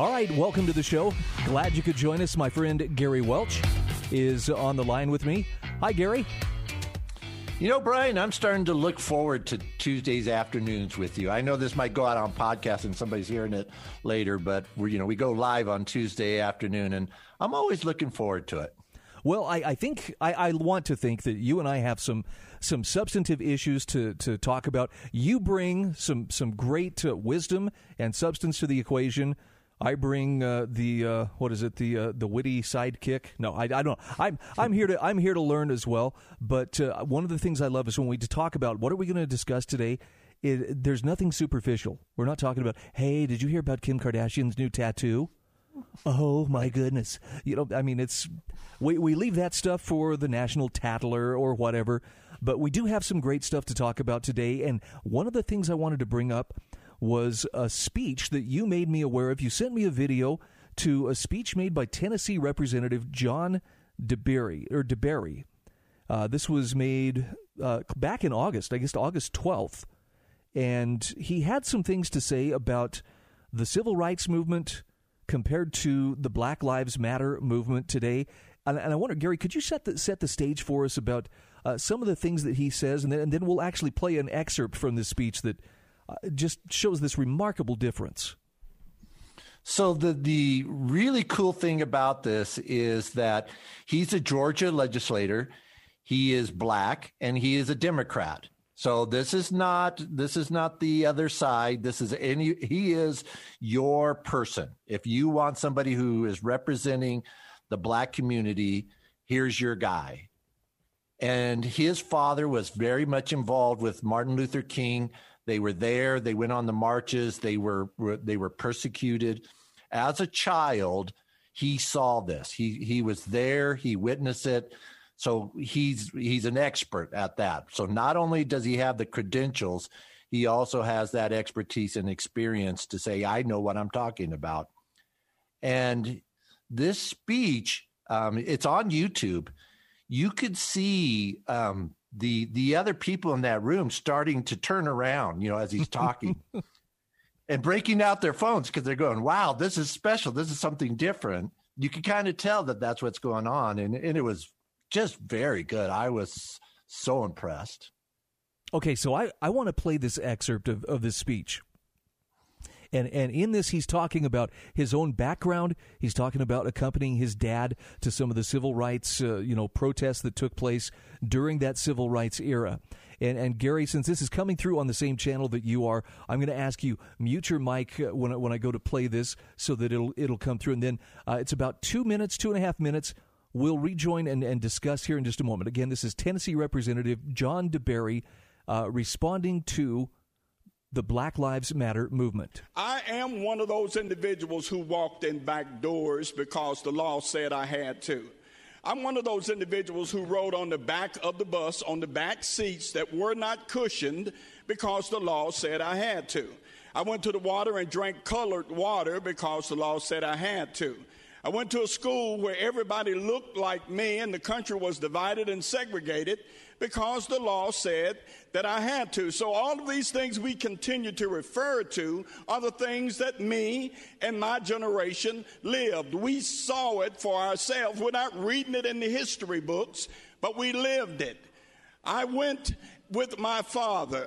All right, welcome to the show. Glad you could join us. My friend Gary Welch is on the line with me. Hi, Gary. You know, Bryan, I'm starting to look forward to Tuesdays afternoons with you. I know this might go out on podcast and somebody's hearing it later, but we you know we go live on Tuesday afternoon, and I'm always looking forward to it. Well, I, I think I, I, want to think that you and I have some some substantive issues to, to talk about. You bring some some great uh, wisdom and substance to the equation. I bring uh, the uh, what is it the uh, the witty sidekick. No, I, I don't. I'm I'm here to I'm here to learn as well. But uh, one of the things I love is when we talk about what are we going to discuss today. It, there's nothing superficial. We're not talking about hey, did you hear about Kim Kardashian's new tattoo? Oh my goodness! You know, I mean, it's we we leave that stuff for the national tattler or whatever. But we do have some great stuff to talk about today. And one of the things I wanted to bring up was a speech that you made me aware of. You sent me a video to a speech made by Tennessee Representative John DeBerry or DeBerry. Uh, this was made uh, back in August, I guess August 12th. And he had some things to say about the civil rights movement compared to the Black Lives Matter movement today. And, and I wonder, Gary, could you set the, set the stage for us about uh, some of the things that he says? And then, and then we'll actually play an excerpt from this speech that Uh, just shows this remarkable difference. So the the really cool thing about this is that he's a Georgia legislator, he is black, and he is a Democrat. So this is not this is not the other side. This is any he is your person. If you want somebody who is representing the black community, here's your guy. And his father was very much involved with Martin Luther King they were there. They went on the marches. They were they were persecuted. As a child, he saw this. He he was there. He witnessed it. So he's he's an expert at that. So not only does he have the credentials, he also has that expertise and experience to say, "I know what I'm talking about." And this speech, um, it's on YouTube. You could see um, the the other people in that room starting to turn around, you know, as he's talking. and breaking out their phones because they're going, "Wow, this is special. This is something different." You can kind of tell that that's what's going on, and and it was just very good. I was so impressed. Okay, so I, I want to play this excerpt of, of this speech. And and in this, he's talking about his own background. He's talking about accompanying his dad to some of the civil rights, uh, you know, protests that took place during that civil rights era. And, and Gary, since this is coming through on the same channel that you are, I'm going to ask you mute your mic uh, when I, when I go to play this so that it'll it'll come through. And then uh, it's about two minutes, two and a half minutes. We'll rejoin and, and discuss here in just a moment. Again, this is Tennessee Representative John DeBerry uh, responding to the Black Lives Matter movement. I am one of those individuals who walked in back doors because the law said I had to. I'm one of those individuals who rode on the back of the bus on the back seats that were not cushioned because the law said I had to. I went to the water and drank colored water because the law said I had to. I went to a school where everybody looked like me and the country was divided and segregated because the law said that I had to. So all of these things we continue to refer to are the things that me and my generation lived. We saw it for ourselves. We're not reading it in the history books, but we lived it. I went with my father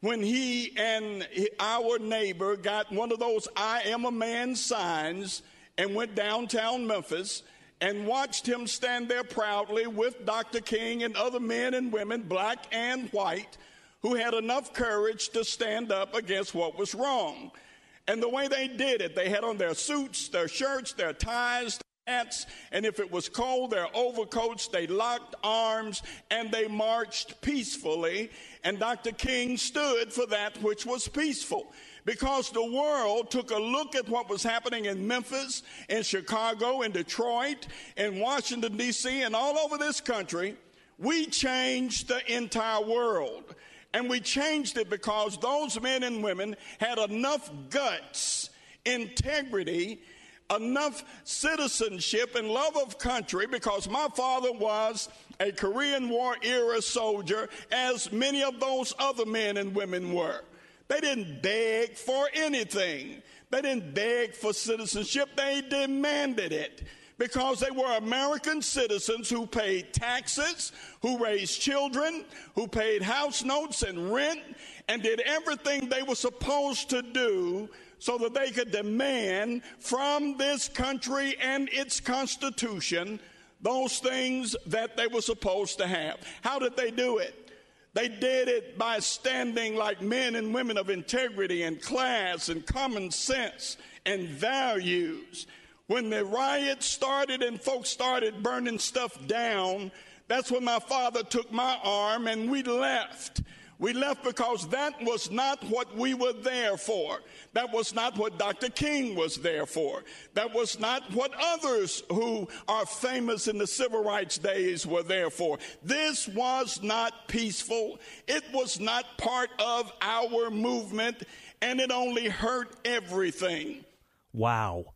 when he and our neighbor got one of those I am a man signs and went downtown Memphis and watched him stand there proudly with Dr. King and other men and women, black and white, who had enough courage to stand up against what was wrong. And the way they did it, they had on their suits, their shirts, their ties, their hats, and if it was cold, their overcoats, they locked arms and they marched peacefully. And Dr. King stood for that which was peaceful because the world took a look at what was happening in Memphis, in Chicago, in Detroit, in Washington, D.C., and all over this country. We changed the entire world. And we changed it because those men and women had enough guts, integrity, enough citizenship and love of country because my father was a Korean War era soldier, as many of those other men and women were. They didn't beg for anything. They didn't beg for citizenship. They demanded it because they were American citizens who paid taxes, who raised children, who paid house notes and rent, and did everything they were supposed to do so that they could demand from this country and its constitution those things that they were supposed to have. How did they do it? They did it by standing like men and women of integrity and class and common sense and values. When the riots started and folks started burning stuff down, that's when my father took my arm and we left. We left because that was not what we were there for. That was not what Dr. King was there for. That was not what others who are famous in the civil rights days were there for. This was not peaceful. It was not part of our movement, and it only hurt everything. Wow.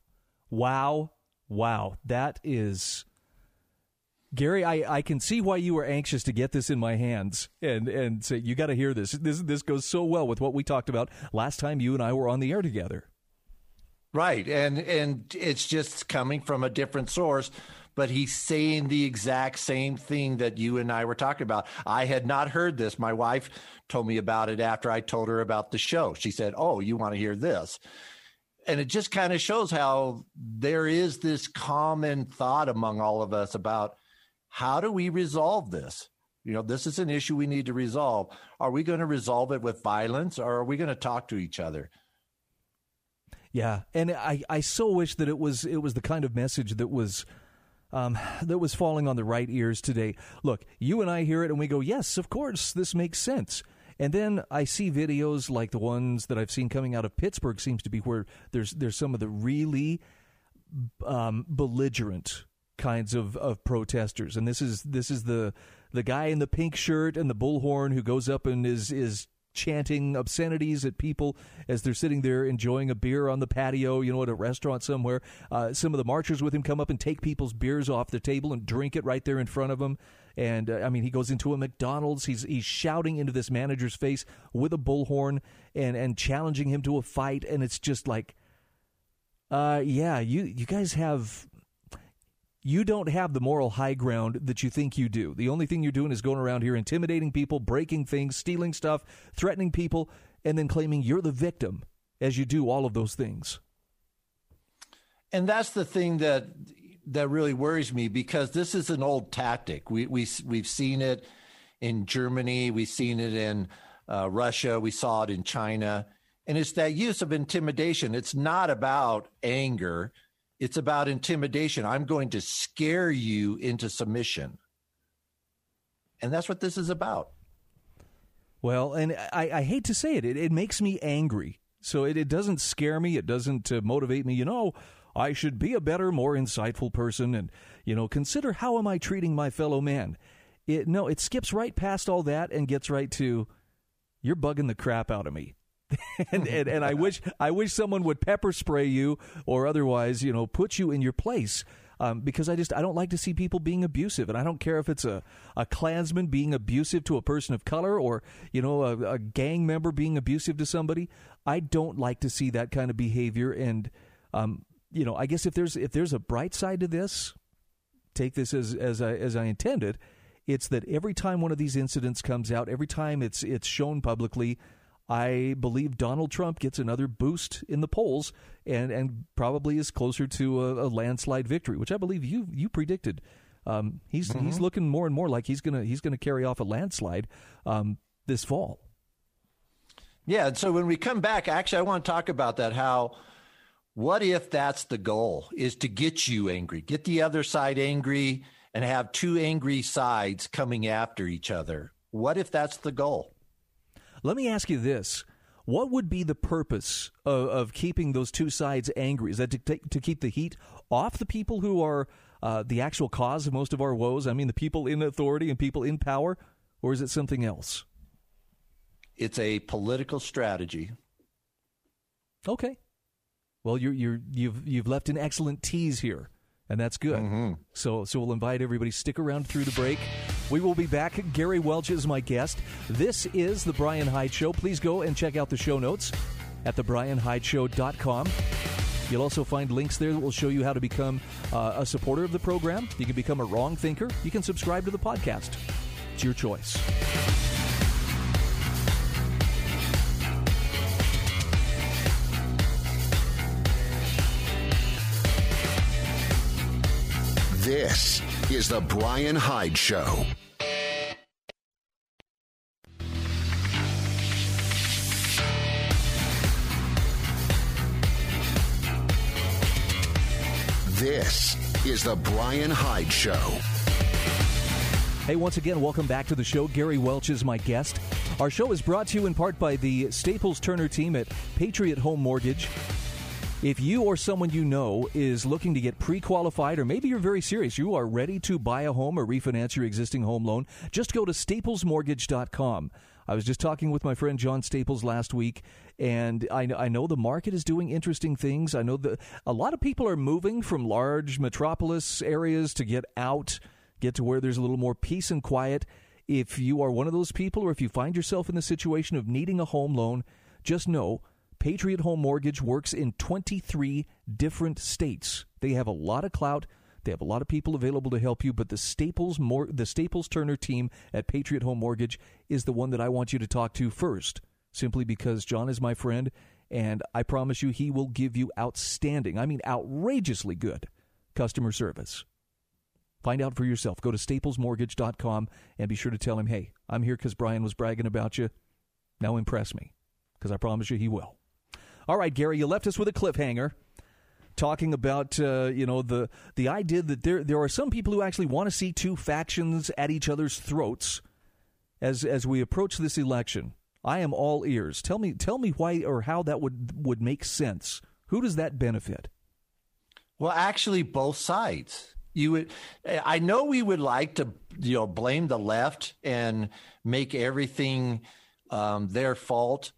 Wow. Wow. That is Gary, I, I can see why you were anxious to get this in my hands and, and say, you got to hear this. this. This goes so well with what we talked about last time you and I were on the air together. Right. And, and it's just coming from a different source, but he's saying the exact same thing that you and I were talking about. I had not heard this. My wife told me about it after I told her about the show. She said, Oh, you want to hear this? and it just kind of shows how there is this common thought among all of us about how do we resolve this? You know, this is an issue we need to resolve. Are we going to resolve it with violence or are we going to talk to each other? Yeah, and I, I so wish that it was it was the kind of message that was um, that was falling on the right ears today. Look, you and I hear it and we go, yes, of course, this makes sense. And then I see videos like the ones that I've seen coming out of Pittsburgh. Seems to be where there's there's some of the really um, belligerent kinds of, of protesters. And this is this is the the guy in the pink shirt and the bullhorn who goes up and is is chanting obscenities at people as they're sitting there enjoying a beer on the patio, you know, at a restaurant somewhere. Uh, some of the marchers with him come up and take people's beers off the table and drink it right there in front of them. And uh, I mean, he goes into a McDonald's. He's he's shouting into this manager's face with a bullhorn and and challenging him to a fight. And it's just like, uh, yeah, you you guys have you don't have the moral high ground that you think you do. The only thing you're doing is going around here intimidating people, breaking things, stealing stuff, threatening people, and then claiming you're the victim as you do all of those things. And that's the thing that that really worries me because this is an old tactic. We we we've seen it in Germany, we've seen it in uh, Russia, we saw it in China, and it's that use of intimidation. It's not about anger it's about intimidation. I'm going to scare you into submission. And that's what this is about. Well, and I, I hate to say it, it, it makes me angry. So it, it doesn't scare me. It doesn't uh, motivate me. You know, I should be a better, more insightful person and, you know, consider how am I treating my fellow man. It, no, it skips right past all that and gets right to, you're bugging the crap out of me. and, and, and I wish I wish someone would pepper spray you or otherwise, you know, put you in your place. Um, because I just I don't like to see people being abusive, and I don't care if it's a a Klansman being abusive to a person of color or you know a, a gang member being abusive to somebody. I don't like to see that kind of behavior, and um, you know I guess if there's if there's a bright side to this, take this as as I as I intended. It's that every time one of these incidents comes out, every time it's it's shown publicly, I believe Donald Trump gets another boost in the polls and, and probably is closer to a, a landslide victory, which I believe you you predicted. Um, he's mm-hmm. he's looking more and more like he's gonna he's gonna carry off a landslide um, this fall. Yeah, and so when we come back, actually, I want to talk about that how what if that's the goal is to get you angry, get the other side angry and have two angry sides coming after each other? What if that's the goal? Let me ask you this. What would be the purpose of, of keeping those two sides angry? Is that to, to keep the heat off the people who are uh, the actual cause of most of our woes? I mean, the people in authority and people in power? Or is it something else? It's a political strategy. Okay. Well, you're you're you've you've left an excellent tease here, and that's good. Mm-hmm. So so we'll invite everybody stick around through the break. We will be back. Gary Welch is my guest. This is the Bryan Hyde Show. Please go and check out the show notes at thebrianhydeshow.com. You'll also find links there that will show you how to become uh, a supporter of the program. You can become a wrong thinker. You can subscribe to the podcast. It's your choice. This is The Bryan Hyde Show. This is The Bryan Hyde Show. Hey, once again, welcome back to the show. Gary Welch is my guest. Our show is brought to you in part by the Staples Turner team at Patriot Home Mortgage. If you or someone you know is looking to get pre qualified, or maybe you're very serious, you are ready to buy a home or refinance your existing home loan, just go to staplesmortgage.com. I was just talking with my friend John Staples last week, and I, I know the market is doing interesting things. I know that a lot of people are moving from large metropolis areas to get out, get to where there's a little more peace and quiet. If you are one of those people, or if you find yourself in the situation of needing a home loan, just know Patriot Home Mortgage works in 23 different states. They have a lot of clout. They have a lot of people available to help you, but the Staples Mor- the Staples Turner team at Patriot Home Mortgage is the one that I want you to talk to first, simply because John is my friend and I promise you he will give you outstanding, I mean outrageously good customer service. Find out for yourself. Go to staplesmortgage.com and be sure to tell him, "Hey, I'm here cuz Bryan was bragging about you. Now impress me." Because I promise you he will. All right, Gary, you left us with a cliffhanger talking about uh, you know the the idea that there there are some people who actually want to see two factions at each other's throats as as we approach this election. I am all ears. Tell me tell me why or how that would would make sense. Who does that benefit? Well, actually both sides. You would I know we would like to you know blame the left and make everything um, their fault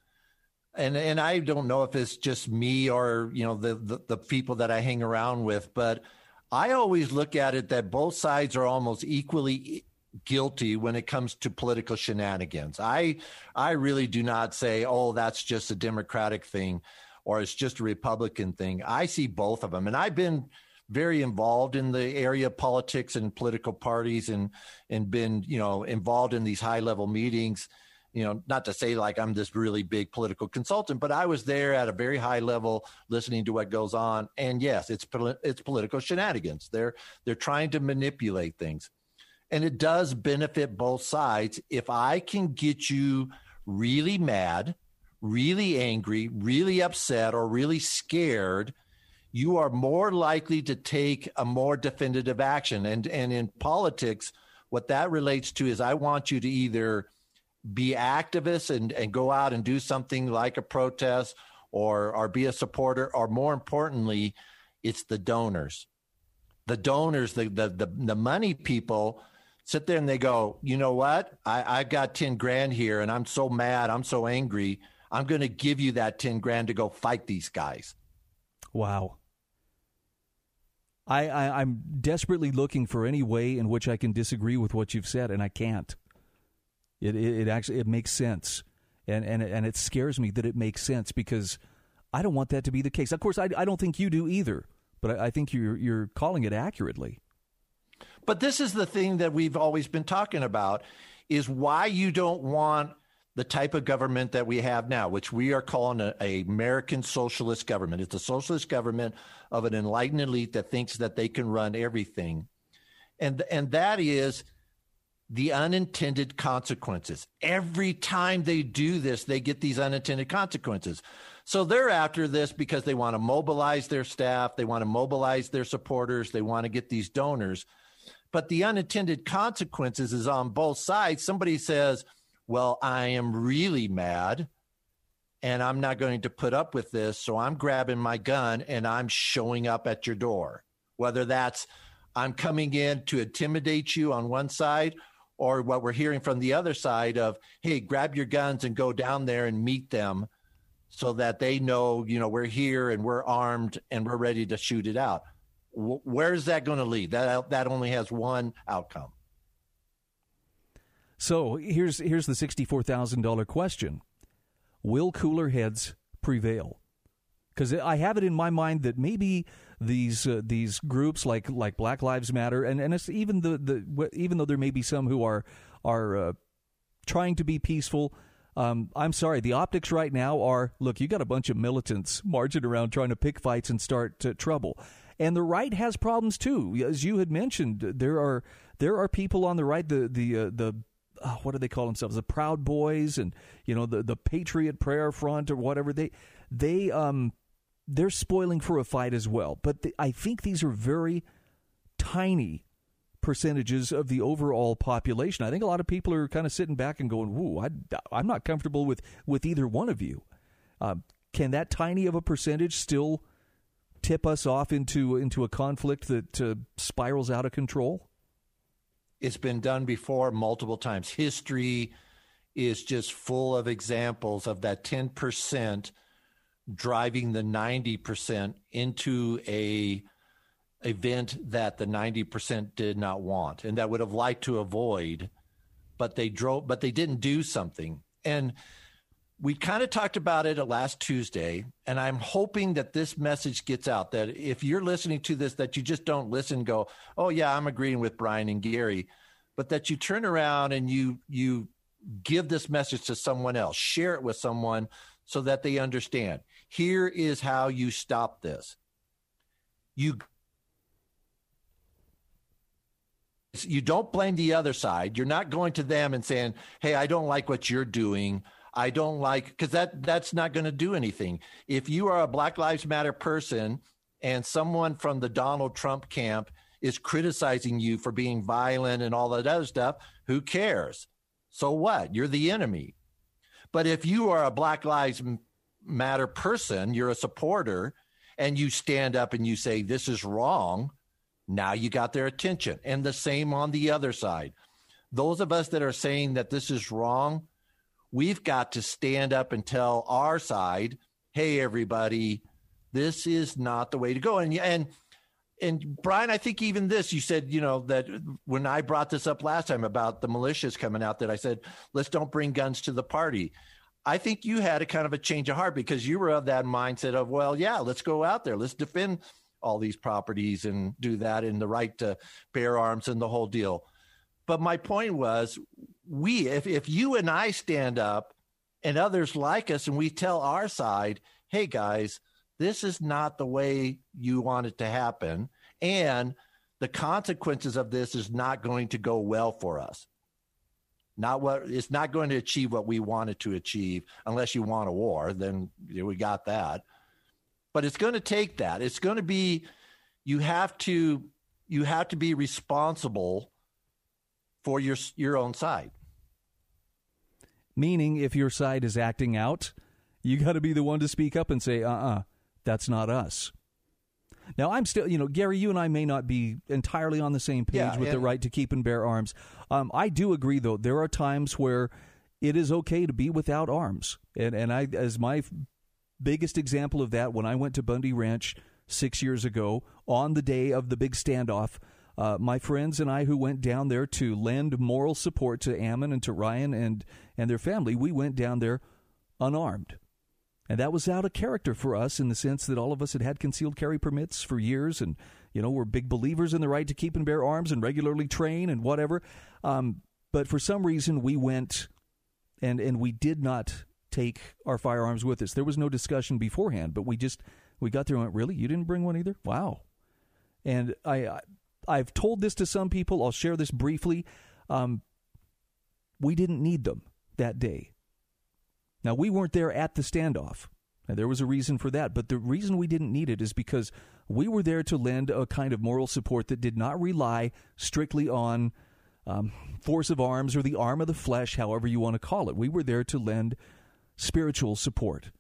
and and I don't know if it's just me or you know the, the, the people that I hang around with, but I always look at it that both sides are almost equally guilty when it comes to political shenanigans. I I really do not say, oh, that's just a Democratic thing, or it's just a Republican thing. I see both of them, and I've been very involved in the area of politics and political parties, and and been you know involved in these high level meetings you know, not to say like I'm this really big political consultant, but I was there at a very high level listening to what goes on. And yes, it's it's political shenanigans. They're they're trying to manipulate things. And it does benefit both sides if I can get you really mad, really angry, really upset or really scared, you are more likely to take a more definitive action. And and in politics, what that relates to is I want you to either be activists and, and go out and do something like a protest or or be a supporter or more importantly it's the donors. The donors the the the, the money people sit there and they go you know what? I i've got 10 grand here and i'm so mad i'm so angry. I'm going to give you that 10 grand to go fight these guys. Wow. I, I i'm desperately looking for any way in which i can disagree with what you've said and i can't it, it, it actually it makes sense, and and and it scares me that it makes sense because I don't want that to be the case. Of course, I, I don't think you do either, but I, I think you're you're calling it accurately. But this is the thing that we've always been talking about: is why you don't want the type of government that we have now, which we are calling a, a, American socialist government. It's a socialist government of an enlightened elite that thinks that they can run everything. And and that is the unintended consequences. Every time they do this, they get these unintended consequences. So they're after this because they want to mobilize their staff, they want to mobilize their supporters, they want to get these donors. But the unintended consequences is on both sides. Somebody says, Well, I am really mad and I'm not going to put up with this. So I'm grabbing my gun and I'm showing up at your door. Whether that's I'm coming in to intimidate you on one side, or what we're hearing from the other side of, hey, grab your guns and go down there and meet them so that they know, you know, we're here and we're armed and we're ready to shoot it out. Where's that going to lead? That that only has one outcome. So here's here's the sixty-four thousand dollar question: Will cooler heads prevail? Because I have it in my mind that maybe these uh, these groups like like Black Lives Matter and and it's even the the even though there may be some who are are uh, trying to be peaceful. Um, I'm sorry, the optics right now are look, you got a bunch of militants marching around trying to pick fights and start uh, trouble. And the right has problems too. As you had mentioned, there are there are people on the right, the the uh, the uh, what do they call themselves? The Proud Boys and you know the the Patriot Prayer Front or whatever they they um they're spoiling for a fight as well. But the, I think these are very tiny percentages of the overall population. I think a lot of people are kind of sitting back and going, "Ooh, I, am not comfortable with with either one of you." Uh, can that tiny of a percentage still tip us off into into a conflict that uh, spirals out of control? It's been done before multiple times. History is just full of examples of that ten percent driving the 90% into a event that the 90% did not want and that would have liked to avoid but they drove but they didn't do something. And we kind of talked about it last Tuesday and I'm hoping that this message gets out that if you're listening to this that you just don't listen go oh yeah I'm agreeing with Bryan and Gary but that you turn around and you you give this message to someone else share it with someone so that they understand here is how you stop this. You you don't blame the other side. You're not going to them and saying, "Hey, I don't like what you're doing. I don't like because that that's not going to do anything. If you are a Black Lives Matter person and someone from the Donald Trump camp is criticizing you for being violent and all that other stuff, who cares? So what? You're the enemy. But if you are a Black Lives matter person, you're a supporter, and you stand up and you say, This is wrong, now you got their attention. And the same on the other side. Those of us that are saying that this is wrong, we've got to stand up and tell our side, Hey, everybody, this is not the way to go. And, and, and Bryan, I think even this, you said, you know, that when I brought this up last time about the militias coming out, that I said, let's don't bring guns to the party. I think you had a kind of a change of heart because you were of that mindset of, well, yeah, let's go out there, let's defend all these properties and do that and the right to bear arms and the whole deal. But my point was, we, if, if you and I stand up and others like us and we tell our side, hey guys, this is not the way you want it to happen. And the consequences of this is not going to go well for us not what it's not going to achieve what we wanted to achieve unless you want a war then we got that. But it's going to take that. It's going to be you have to you have to be responsible for your your own side. Meaning if your side is acting out you got to be the one to speak up and say uh-uh that's not us now, I'm still, you know, Gary, you and I may not be entirely on the same page yeah, with the right to keep and bear arms. Um, I do agree, though. There are times where it is okay to be without arms, and and I, as my biggest example of that, when I went to Bundy Ranch six years ago on the day of the big standoff. Uh, my friends and I, who went down there to lend moral support to Ammon and to Ryan and and their family, we went down there unarmed. And that was out of character for us in the sense that all of us had had concealed carry permits for years and, you know, we're big believers in the right to keep and bear arms and regularly train and whatever. Um, but for some reason, we went and, and we did not take our firearms with us. There was no discussion beforehand, but we just, we got there and went, really? You didn't bring one either? Wow. And I, I I've told this to some people. I'll share this briefly. Um, we didn't need them that day. Now, we weren't there at the standoff. And there was a reason for that. But the reason we didn't need it is because we were there to lend a kind of moral support that did not rely strictly on um, force of arms or the arm of the flesh, however you want to call it. We were there to lend spiritual support.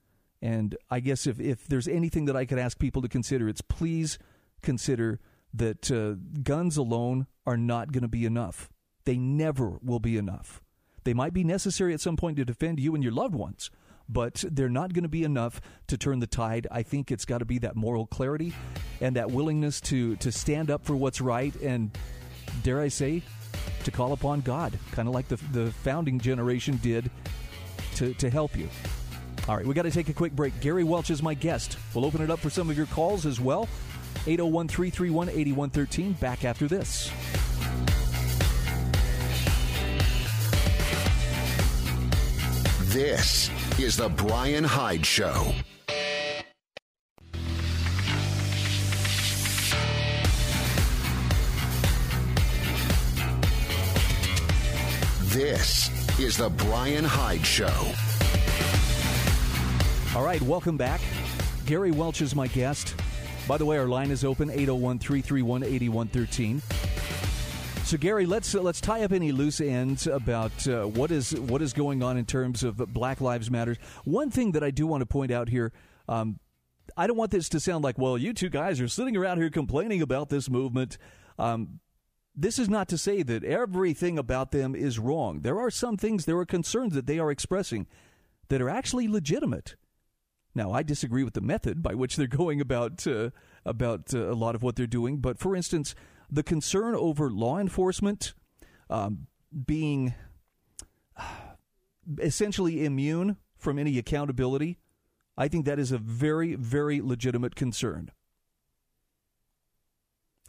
And I guess if, if there's anything that I could ask people to consider, it's please consider that uh, guns alone are not going to be enough. They never will be enough. They might be necessary at some point to defend you and your loved ones, but they're not going to be enough to turn the tide. I think it's got to be that moral clarity and that willingness to to stand up for what's right and dare I say to call upon God, kind of like the the founding generation did to to help you. All right, we got to take a quick break. Gary Welch is my guest. We'll open it up for some of your calls as well. 801 331 8113. Back after this. This is The Bryan Hyde Show. This is The Bryan Hyde Show. All right, welcome back. Gary Welch is my guest. By the way, our line is open 801 331 8113. So Gary, let's uh, let's tie up any loose ends about uh, what is what is going on in terms of Black Lives Matters. One thing that I do want to point out here, um, I don't want this to sound like, well, you two guys are sitting around here complaining about this movement. Um, this is not to say that everything about them is wrong. There are some things, there are concerns that they are expressing that are actually legitimate. Now, I disagree with the method by which they're going about uh, about uh, a lot of what they're doing. But for instance, the concern over law enforcement um, being essentially immune from any accountability, I think that is a very, very legitimate concern.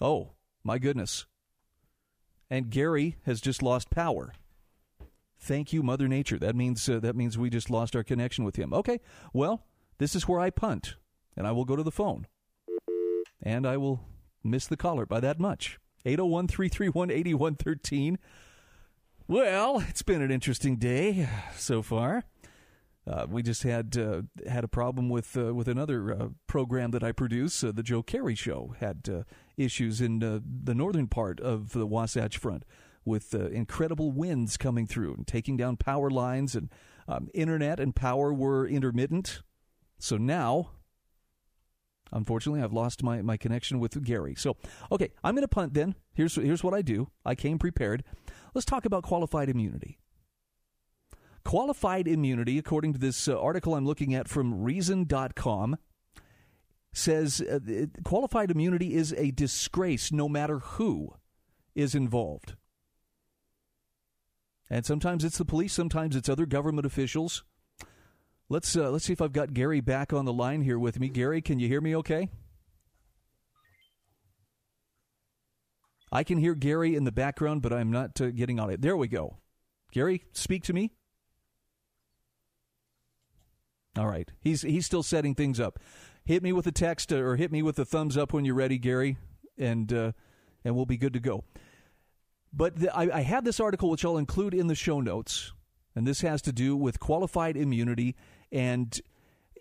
Oh, my goodness. And Gary has just lost power. Thank you, Mother Nature. That means uh, that means we just lost our connection with him. Okay, well, this is where I punt, and I will go to the phone, and I will miss the caller by that much. 801 331 8113. Well, it's been an interesting day so far. Uh, we just had uh, had a problem with uh, with another uh, program that I produce, uh, the Joe Kerry Show. Had uh, issues in the northern part of the Wasatch Front with incredible winds coming through and taking down power lines, and um, internet and power were intermittent. So now Unfortunately, I've lost my, my connection with Gary. So, okay, I'm going to punt then. Here's, here's what I do I came prepared. Let's talk about qualified immunity. Qualified immunity, according to this uh, article I'm looking at from Reason.com, says uh, qualified immunity is a disgrace no matter who is involved. And sometimes it's the police, sometimes it's other government officials. Let's uh, let's see if I've got Gary back on the line here with me. Gary, can you hear me? Okay. I can hear Gary in the background, but I'm not uh, getting on it. There we go. Gary, speak to me. All right, he's he's still setting things up. Hit me with a text uh, or hit me with a thumbs up when you're ready, Gary, and uh, and we'll be good to go. But the, I, I have this article which I'll include in the show notes, and this has to do with qualified immunity and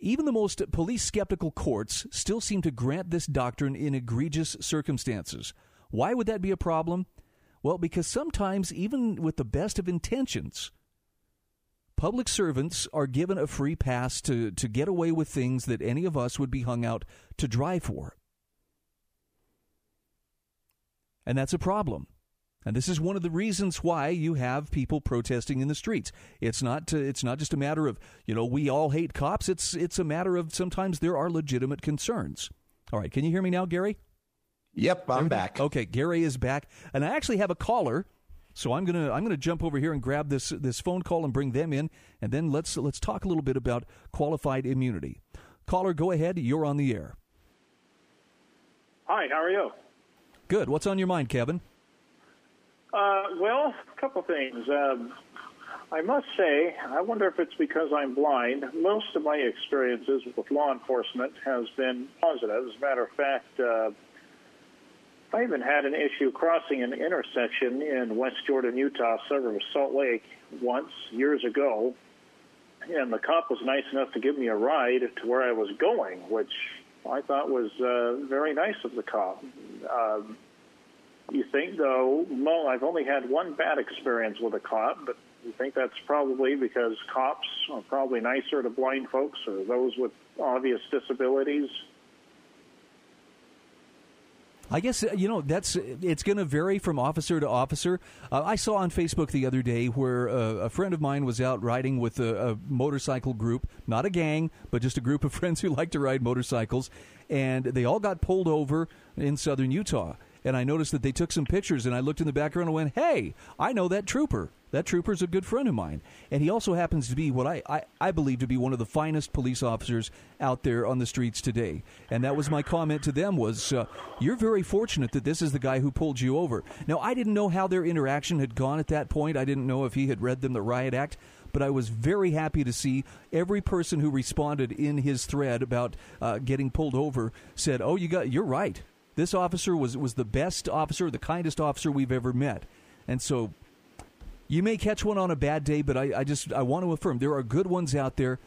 even the most police skeptical courts still seem to grant this doctrine in egregious circumstances. Why would that be a problem? Well, because sometimes, even with the best of intentions, public servants are given a free pass to, to get away with things that any of us would be hung out to dry for. And that's a problem. And this is one of the reasons why you have people protesting in the streets. It's not to, it's not just a matter of, you know, we all hate cops. It's it's a matter of sometimes there are legitimate concerns. All right, can you hear me now, Gary? Yep, I'm back. Okay, Gary is back. And I actually have a caller. So I'm going to I'm going to jump over here and grab this this phone call and bring them in and then let's let's talk a little bit about qualified immunity. Caller, go ahead. You're on the air. Hi, how are you? Good. What's on your mind, Kevin? Uh, well, a couple things. Um, I must say, I wonder if it's because I'm blind. Most of my experiences with law enforcement has been positive. As a matter of fact, uh, I even had an issue crossing an intersection in West Jordan, Utah, suburb of Salt Lake, once years ago, and the cop was nice enough to give me a ride to where I was going, which I thought was uh, very nice of the cop. Um, you think, though, well, I've only had one bad experience with a cop, but you think that's probably because cops are probably nicer to blind folks or those with obvious disabilities? I guess uh, you know that's it's going to vary from officer to officer. Uh, I saw on Facebook the other day where uh, a friend of mine was out riding with a, a, motorcycle group, not a gang, but just a group of friends who like to ride motorcycles, and they all got pulled over in southern Utah and I noticed that they took some pictures, and I looked in the background and went, "Hey, I know that trooper. That trooper's a good friend of mine." And he also happens to be what I, I, I believe to be one of the finest police officers out there on the streets today. And that was my comment to them: was uh, you're very fortunate that this is the guy who pulled you over. Now, I didn't know how their interaction had gone at that point. I didn't know if he had read them the riot act but I was very happy to see every person who responded in his thread about uh, getting pulled over said, "Oh, you got, you're right. This officer was, was the best officer, the kindest officer we've ever met. And so you may catch one on a bad day, but I, I just I want to affirm there are good ones out there,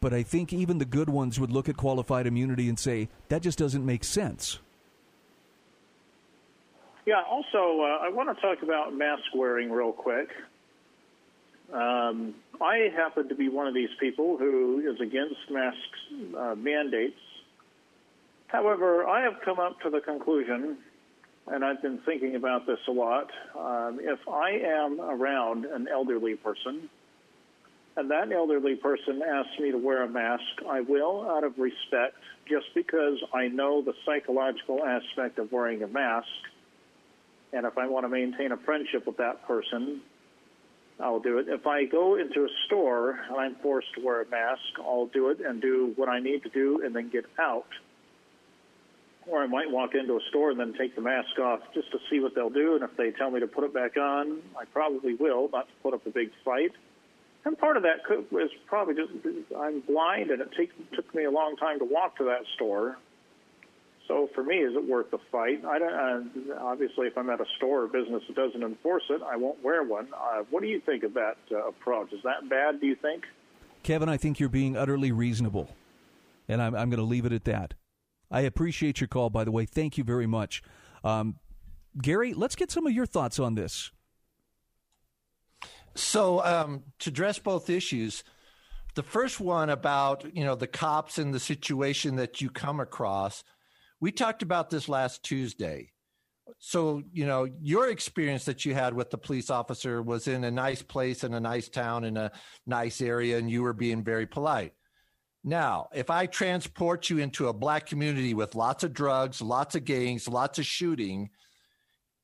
but I think even the good ones would look at qualified immunity and say that just doesn't make sense. Yeah. Also, uh, I want to talk about mask wearing real quick. Um, I happen to be one of these people who is against mask uh, mandates However, I have come up to the conclusion, and I've been thinking about this a lot. Um, if I am around an elderly person, and that elderly person asks me to wear a mask, I will out of respect, just because I know the psychological aspect of wearing a mask. And if I want to maintain a friendship with that person, I'll do it. If I go into a store and I'm forced to wear a mask, I'll do it and do what I need to do and then get out or I might walk into a store and then take the mask off just to see what they'll do. And if they tell me to put it back on, I probably will, not to put up a big fight. And part of that is probably just I'm blind, and it take, took me a long time to walk to that store. So for me, is it worth the fight? I don't. Uh, obviously, if I'm at a store or business that doesn't enforce it, I won't wear one. Uh, what do you think of that uh, approach? Is that bad? Do you think? Kevin, I think you're being utterly reasonable, and I'm, I'm going to leave it at that. I appreciate your call, by the way. Thank you very much. Um, Gary, let's get some of your thoughts on this. So, um, to address both issues, the first one about you know the cops and the situation that you come across, we talked about this last Tuesday. So, you know, your experience that you had with the police officer was in a nice place in a nice town in a nice area, and you were being very polite. Now, if I transport you into a black community with lots of drugs, lots of gangs, lots of shooting,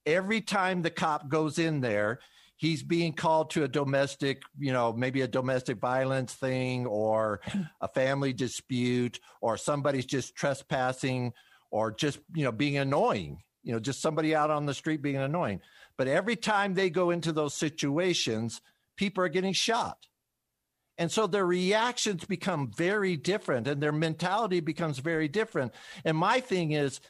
every time the cop goes in there, he's being called to a domestic, you know, maybe a domestic violence thing or a family dispute or somebody's just trespassing or just, you know, being annoying, you know, just somebody out on the street being annoying. But every time they go into those situations, people are getting shot. And so their reactions become very different and their mentality becomes very different. And my thing is,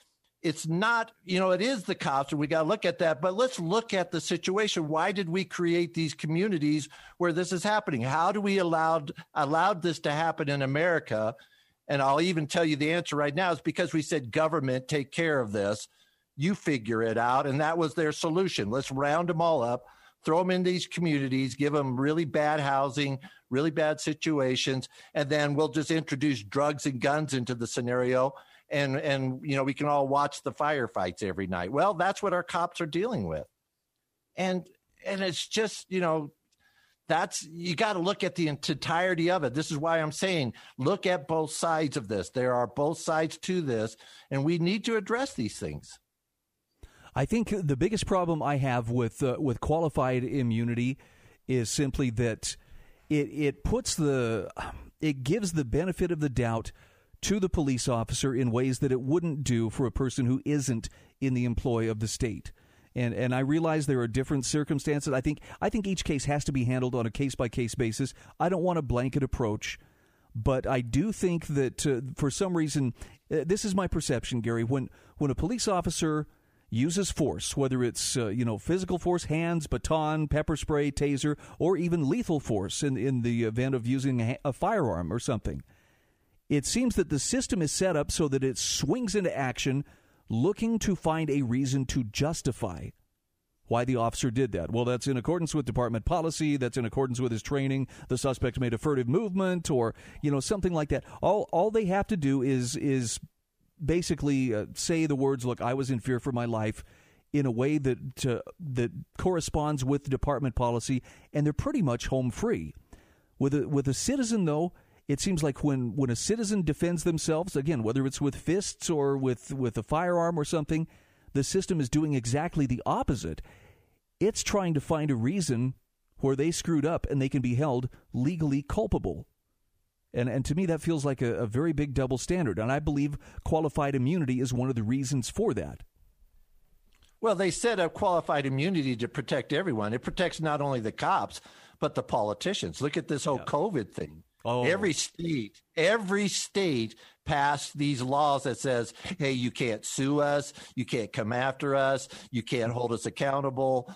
it's not, you know, it is the cops, and we got to look at that. But let's look at the situation. Why did we create these communities where this is happening? How do we allowed allowed this to happen in America? And I'll even tell you the answer right now is because we said government take care of this. You figure it out, and that was their solution. Let's round them all up throw them in these communities, give them really bad housing, really bad situations, and then we'll just introduce drugs and guns into the scenario. And, and you know we can all watch the firefights every night. Well, that's what our cops are dealing with, and and it's just you know that's you got to look at the entirety of it. This is why I'm saying look at both sides of this. There are both sides to this, and we need to address these things. I think the biggest problem I have with uh, with qualified immunity is simply that it it puts the it gives the benefit of the doubt to the police officer in ways that it wouldn't do for a person who isn't in the employ of the state. And and I realize there are different circumstances. I think I think each case has to be handled on a case by case basis. I don't want a blanket approach, but I do think that uh, for some reason, uh, this is my perception, Gary. When when a police officer uses force, whether it's uh, you know physical force, hands, baton, pepper spray, taser, or even lethal force in in the event of using a, a firearm or something. It seems that the system is set up so that it swings into action looking to find a reason to justify why the officer did that. Well, that's in accordance with department policy, that's in accordance with his training. The suspect made a furtive movement or, you know, something like that. All all they have to do is is basically uh, say the words, "Look, I was in fear for my life." In a way that that corresponds with department policy, and they're pretty much home free. With a with a citizen, though, it seems like when when a citizen defends themselves, again, whether it's with fists or with with a firearm or something, the system is doing exactly the opposite. It's trying to find a reason where they screwed up and they can be held legally culpable. And, and to me, that feels like a, a very big double standard. And I believe qualified immunity is one of the reasons for that. Well, they set up qualified immunity to protect everyone. It protects not only the cops, but the politicians. Look at this whole yeah. COVID thing. Oh. Every state, every state passed these laws that says, "Hey, you can't sue us, you can't come after us, you can't mm-hmm. hold us accountable."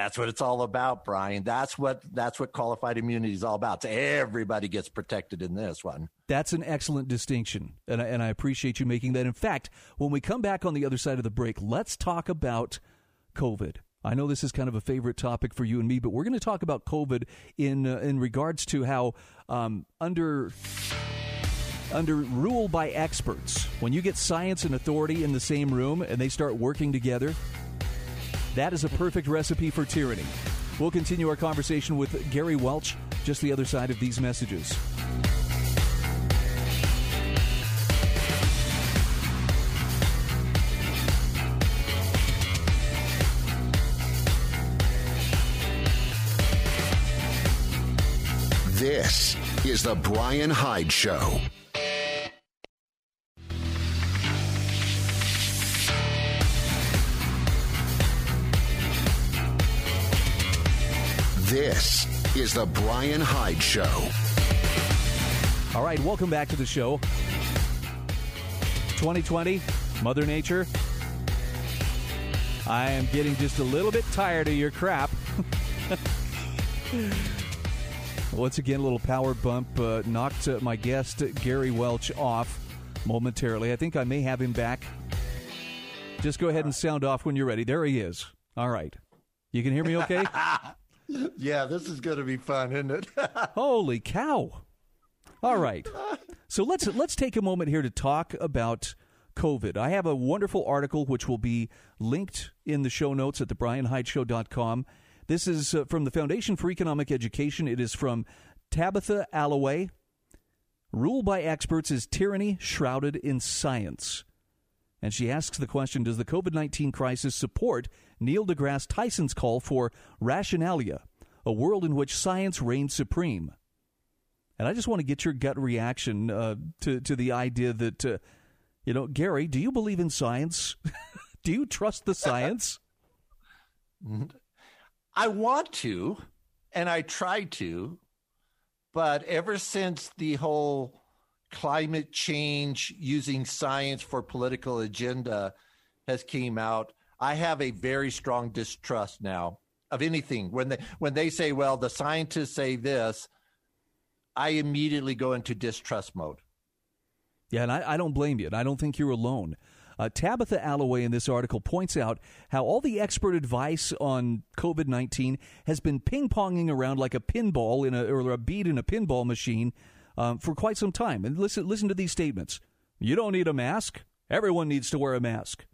That's what it's all about, Bryan. That's what that's what qualified immunity is all about. So everybody gets protected in this one. That's an excellent distinction, and I, and I appreciate you making that. In fact, when we come back on the other side of the break, let's talk about COVID. I know this is kind of a favorite topic for you and me, but we're going to talk about COVID in uh, in regards to how um, under under rule by experts, when you get science and authority in the same room and they start working together, that is a perfect recipe for tyranny. We'll continue our conversation with Gary Welch just the other side of these messages. This is The Bryan Hyde Show. This is the Bryan Hyde Show. All right, welcome back to the show. 2020, Mother Nature. I am getting just a little bit tired of your crap. Once again, a little power bump uh, knocked uh, my guest, Gary Welch, off momentarily. I think I may have him back. Just go ahead and sound off when you're ready. There he is. All right. You can hear me okay? yeah, this is going to be fun, isn't it? Holy cow! All right, so let's let's take a moment here to talk about COVID. I have a wonderful article which will be linked in the show notes at thebryanhydeshow.com. This is uh, from the Foundation for Economic Education. It is from Tabitha Alloway. Rule by experts is tyranny shrouded in science. And she asks the question Does the COVID 19 crisis support Neil deGrasse Tyson's call for rationalia, a world in which science reigns supreme? And I just want to get your gut reaction uh, to, to the idea that, uh, you know, Gary, do you believe in science? do you trust the science? I want to, and I try to, but ever since the whole climate change using science for political agenda has came out, I have a very strong distrust now of anything. When they when they say, "Well, the scientists say this," I immediately go into distrust mode. Yeah, and I, I don't blame you, and I don't think you're alone. Uh, Tabitha Alloway in this article points out how all the expert advice on COVID 19 has been ping ponging around like a pinball in a, or a bead in a pinball machine um, for quite some time. And listen, listen to these statements. You don't need a mask. Everyone needs to wear a mask.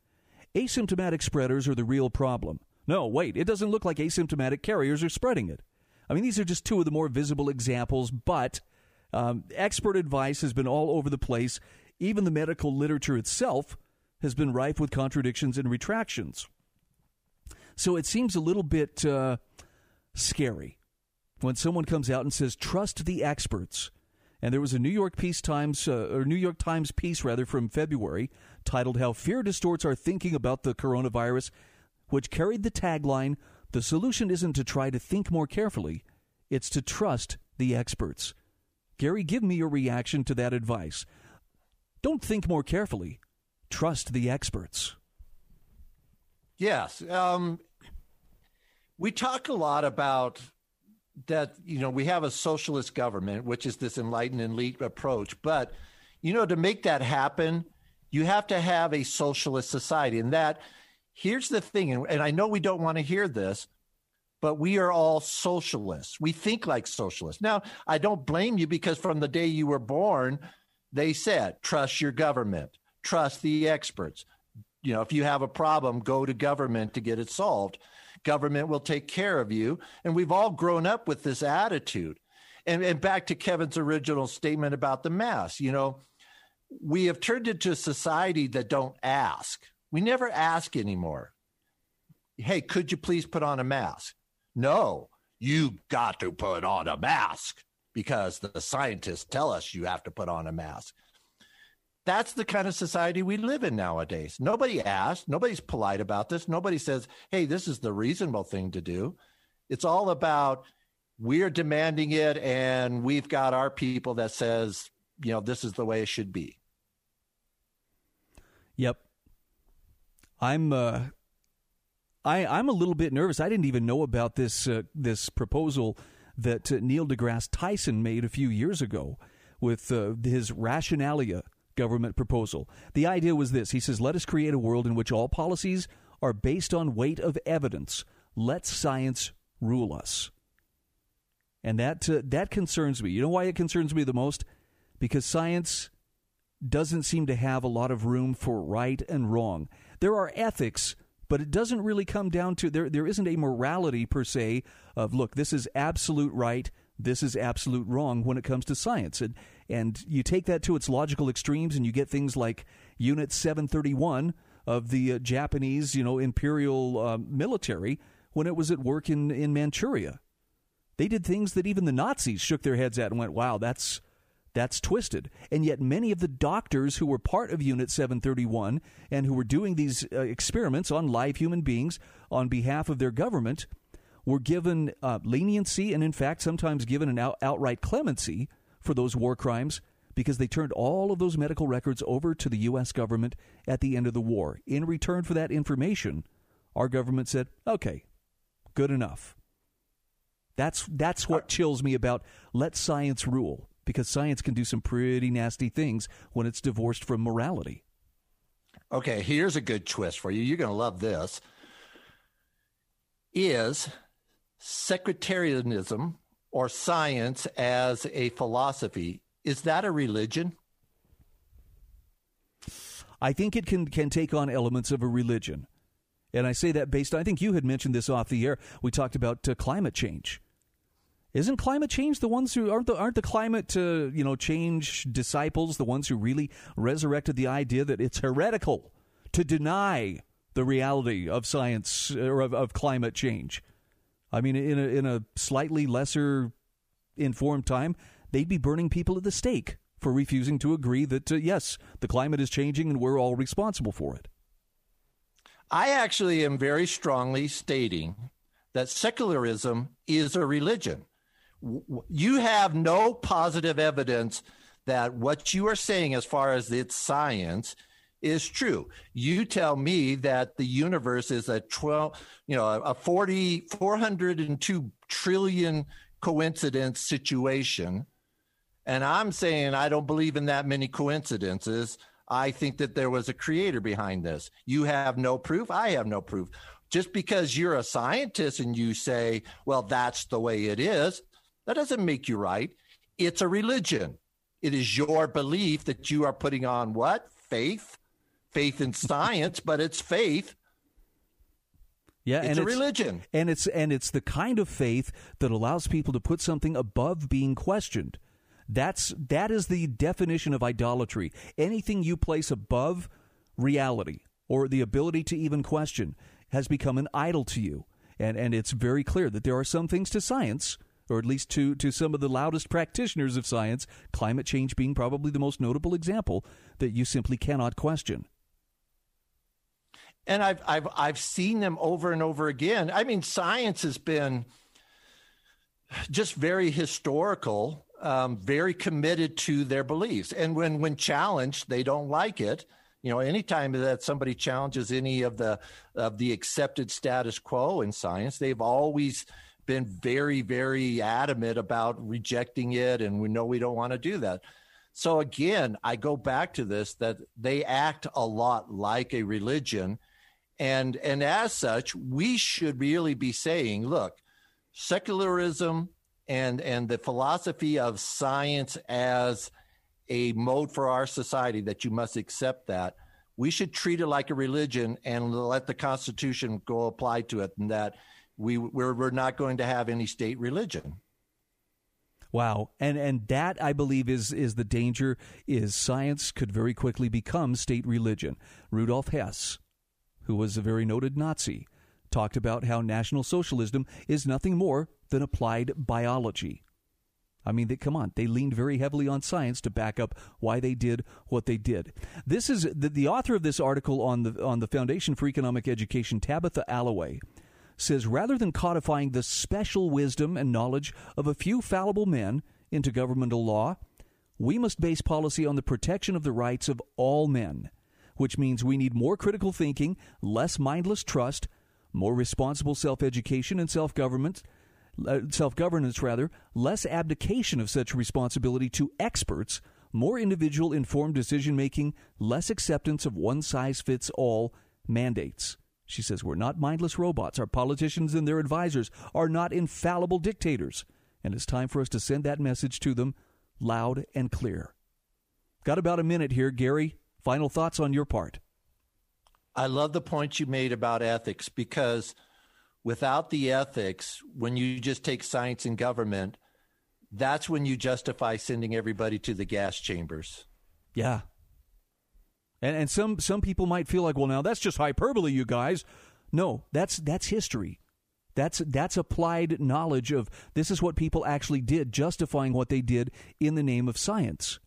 Asymptomatic spreaders are the real problem. No, wait, it doesn't look like asymptomatic carriers are spreading it. I mean, these are just two of the more visible examples, but um, expert advice has been all over the place. Even the medical literature itself has been rife with contradictions and retractions. So it seems a little bit uh, scary when someone comes out and says, trust the experts. And there was a New York Peace Times uh, or New York Times piece rather from February titled "How Fear Distorts Our Thinking About the Coronavirus," which carried the tagline, "The solution isn't to try to think more carefully; it's to trust the experts." Gary, give me your reaction to that advice. Don't think more carefully. Trust the experts. Yes. Um, we talk a lot about that, you know, we have a socialist government, which is this enlightened elite approach. But, you know, to make that happen, you have to have a socialist society. And that, here's the thing, and, and I know we don't want to hear this, but we are all socialists. We think like socialists. Now, I don't blame you because from the day you were born, they said, trust your government, trust the experts. You know, if you have a problem, go to government to get it solved. Government will take care of you. And we've all grown up with this attitude. And, and back to Kevin's original statement about the mask, you know, we have turned into a society that don't ask. We never ask anymore. Hey, could you please put on a mask? No, you got to put on a mask because the scientists tell us you have to put on a mask. That's the kind of society we live in nowadays. Nobody asks, nobody's polite about this. Nobody says, hey, this is the reasonable thing to do. It's all about we're demanding it and we've got our people that says, you know, this is the way it should be. Yep. I'm uh I I'm a little bit nervous. I didn't even know about this uh, this proposal that uh, Neil deGrasse Tyson made a few years ago with uh, his Rationalia government proposal. The idea was this he says, let us create a world in which all policies are based on weight of evidence. Let science rule us. And that, uh, that concerns me. You know why it concerns me the most? Because science doesn't seem to have a lot of room for right and wrong. There are ethics but it doesn't really come down to there there isn't a morality per se of look this is absolute right this is absolute wrong when it comes to science and and you take that to its logical extremes and you get things like unit 731 of the uh, Japanese you know imperial uh, military when it was at work in in Manchuria they did things that even the Nazis shook their heads at and went wow that's that's twisted. And yet, many of the doctors who were part of Unit 731 and who were doing these uh, experiments on live human beings on behalf of their government were given uh, leniency and, in fact, sometimes given an out- outright clemency for those war crimes because they turned all of those medical records over to the U.S. government at the end of the war. In return for that information, our government said, okay, good enough. That's, that's what chills me about let science rule because science can do some pretty nasty things when it's divorced from morality. Okay, here's a good twist for you. You're going to love this. Is sectarianism or science as a philosophy is that a religion? I think it can can take on elements of a religion. And I say that based on, I think you had mentioned this off the air. We talked about uh, climate change. Isn't climate change the ones who aren't the aren't the climate uh, you know change disciples the ones who really resurrected the idea that it's heretical to deny the reality of science or of, of climate change? I mean, in a, in a slightly lesser informed time, they'd be burning people at the stake for refusing to agree that uh, yes, the climate is changing and we're all responsible for it. I actually am very strongly stating that secularism is a religion you have no positive evidence that what you are saying as far as its science is true. You tell me that the universe is a 12, you know, a 40 402 trillion coincidence situation. And I'm saying I don't believe in that many coincidences. I think that there was a creator behind this. You have no proof. I have no proof. Just because you're a scientist and you say, well, that's the way it is, that doesn't make you right. It's a religion. It is your belief that you are putting on what? Faith? Faith in science, but it's faith. Yeah, it's and a it's, religion. And it's and it's the kind of faith that allows people to put something above being questioned. That's that is the definition of idolatry. Anything you place above reality or the ability to even question has become an idol to you. And and it's very clear that there are some things to science or at least to, to some of the loudest practitioners of science, climate change being probably the most notable example that you simply cannot question. And I've, I've, I've seen them over and over again. I mean, science has been just very historical, um, very committed to their beliefs. And when, when challenged, they don't like it. You know, anytime that somebody challenges any of the of the accepted status quo in science, they've always been very, very adamant about rejecting it, and we know we don't want to do that. So again, I go back to this that they act a lot like a religion, and and as such, we should really be saying, look, secularism and and the philosophy of science as a mode for our society that you must accept that we should treat it like a religion and let the constitution go apply to it and that we we're, we're not going to have any state religion Wow, and and that I believe is is the danger. Is science could very quickly become state religion. Rudolf Hess, who was a very noted Nazi, talked about how National Socialism is nothing more than applied biology. I mean, they, come on, they leaned very heavily on science to back up why they did what they did. This is the, the author of this article on the on the Foundation for Economic Education, Tabitha Alloway, says rather than codifying the special wisdom and knowledge of a few fallible men into governmental law, we must base policy on the protection of the rights of all men, which means we need more critical thinking, less mindless trust, more responsible self-education and self-government, uh, self-governance rather, less abdication of such responsibility to experts, more individual informed decision making, less acceptance of one size fits all mandates. She says, We're not mindless robots. Our politicians and their advisors are not infallible dictators. And it's time for us to send that message to them loud and clear. Got about a minute here, Gary. Final thoughts on your part. I love the point you made about ethics because without the ethics, when you just take science and government, that's when you justify sending everybody to the gas chambers. Yeah, and, and some some people might feel like, well, now that's just hyperbole, you guys. No, that's that's history. That's that's applied knowledge of this is what people actually did, justifying what they did in the name of science.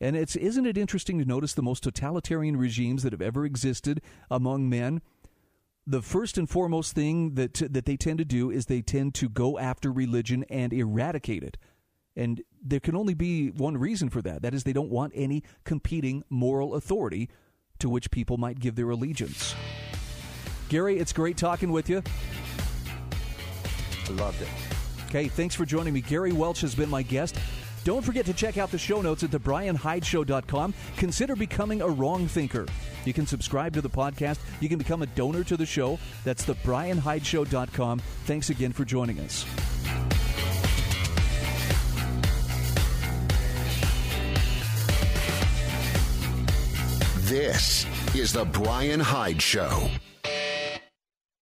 And it's isn't it interesting to notice the most totalitarian regimes that have ever existed among men? The first and foremost thing that that they tend to do is they tend to go after religion and eradicate it. And there can only be one reason for that. That is, they don't want any competing moral authority to which people might give their allegiance. Gary, it's great talking with you. I loved it. Okay, thanks for joining me. Gary Welch has been my guest. Don't forget to check out the show notes at thebryanhydeshow.com. Consider becoming a wrong thinker. You can subscribe to the podcast. You can become a donor to the show. That's thebryanhydeshow.com. Thanks again for joining us. This is The Bryan Hyde Show.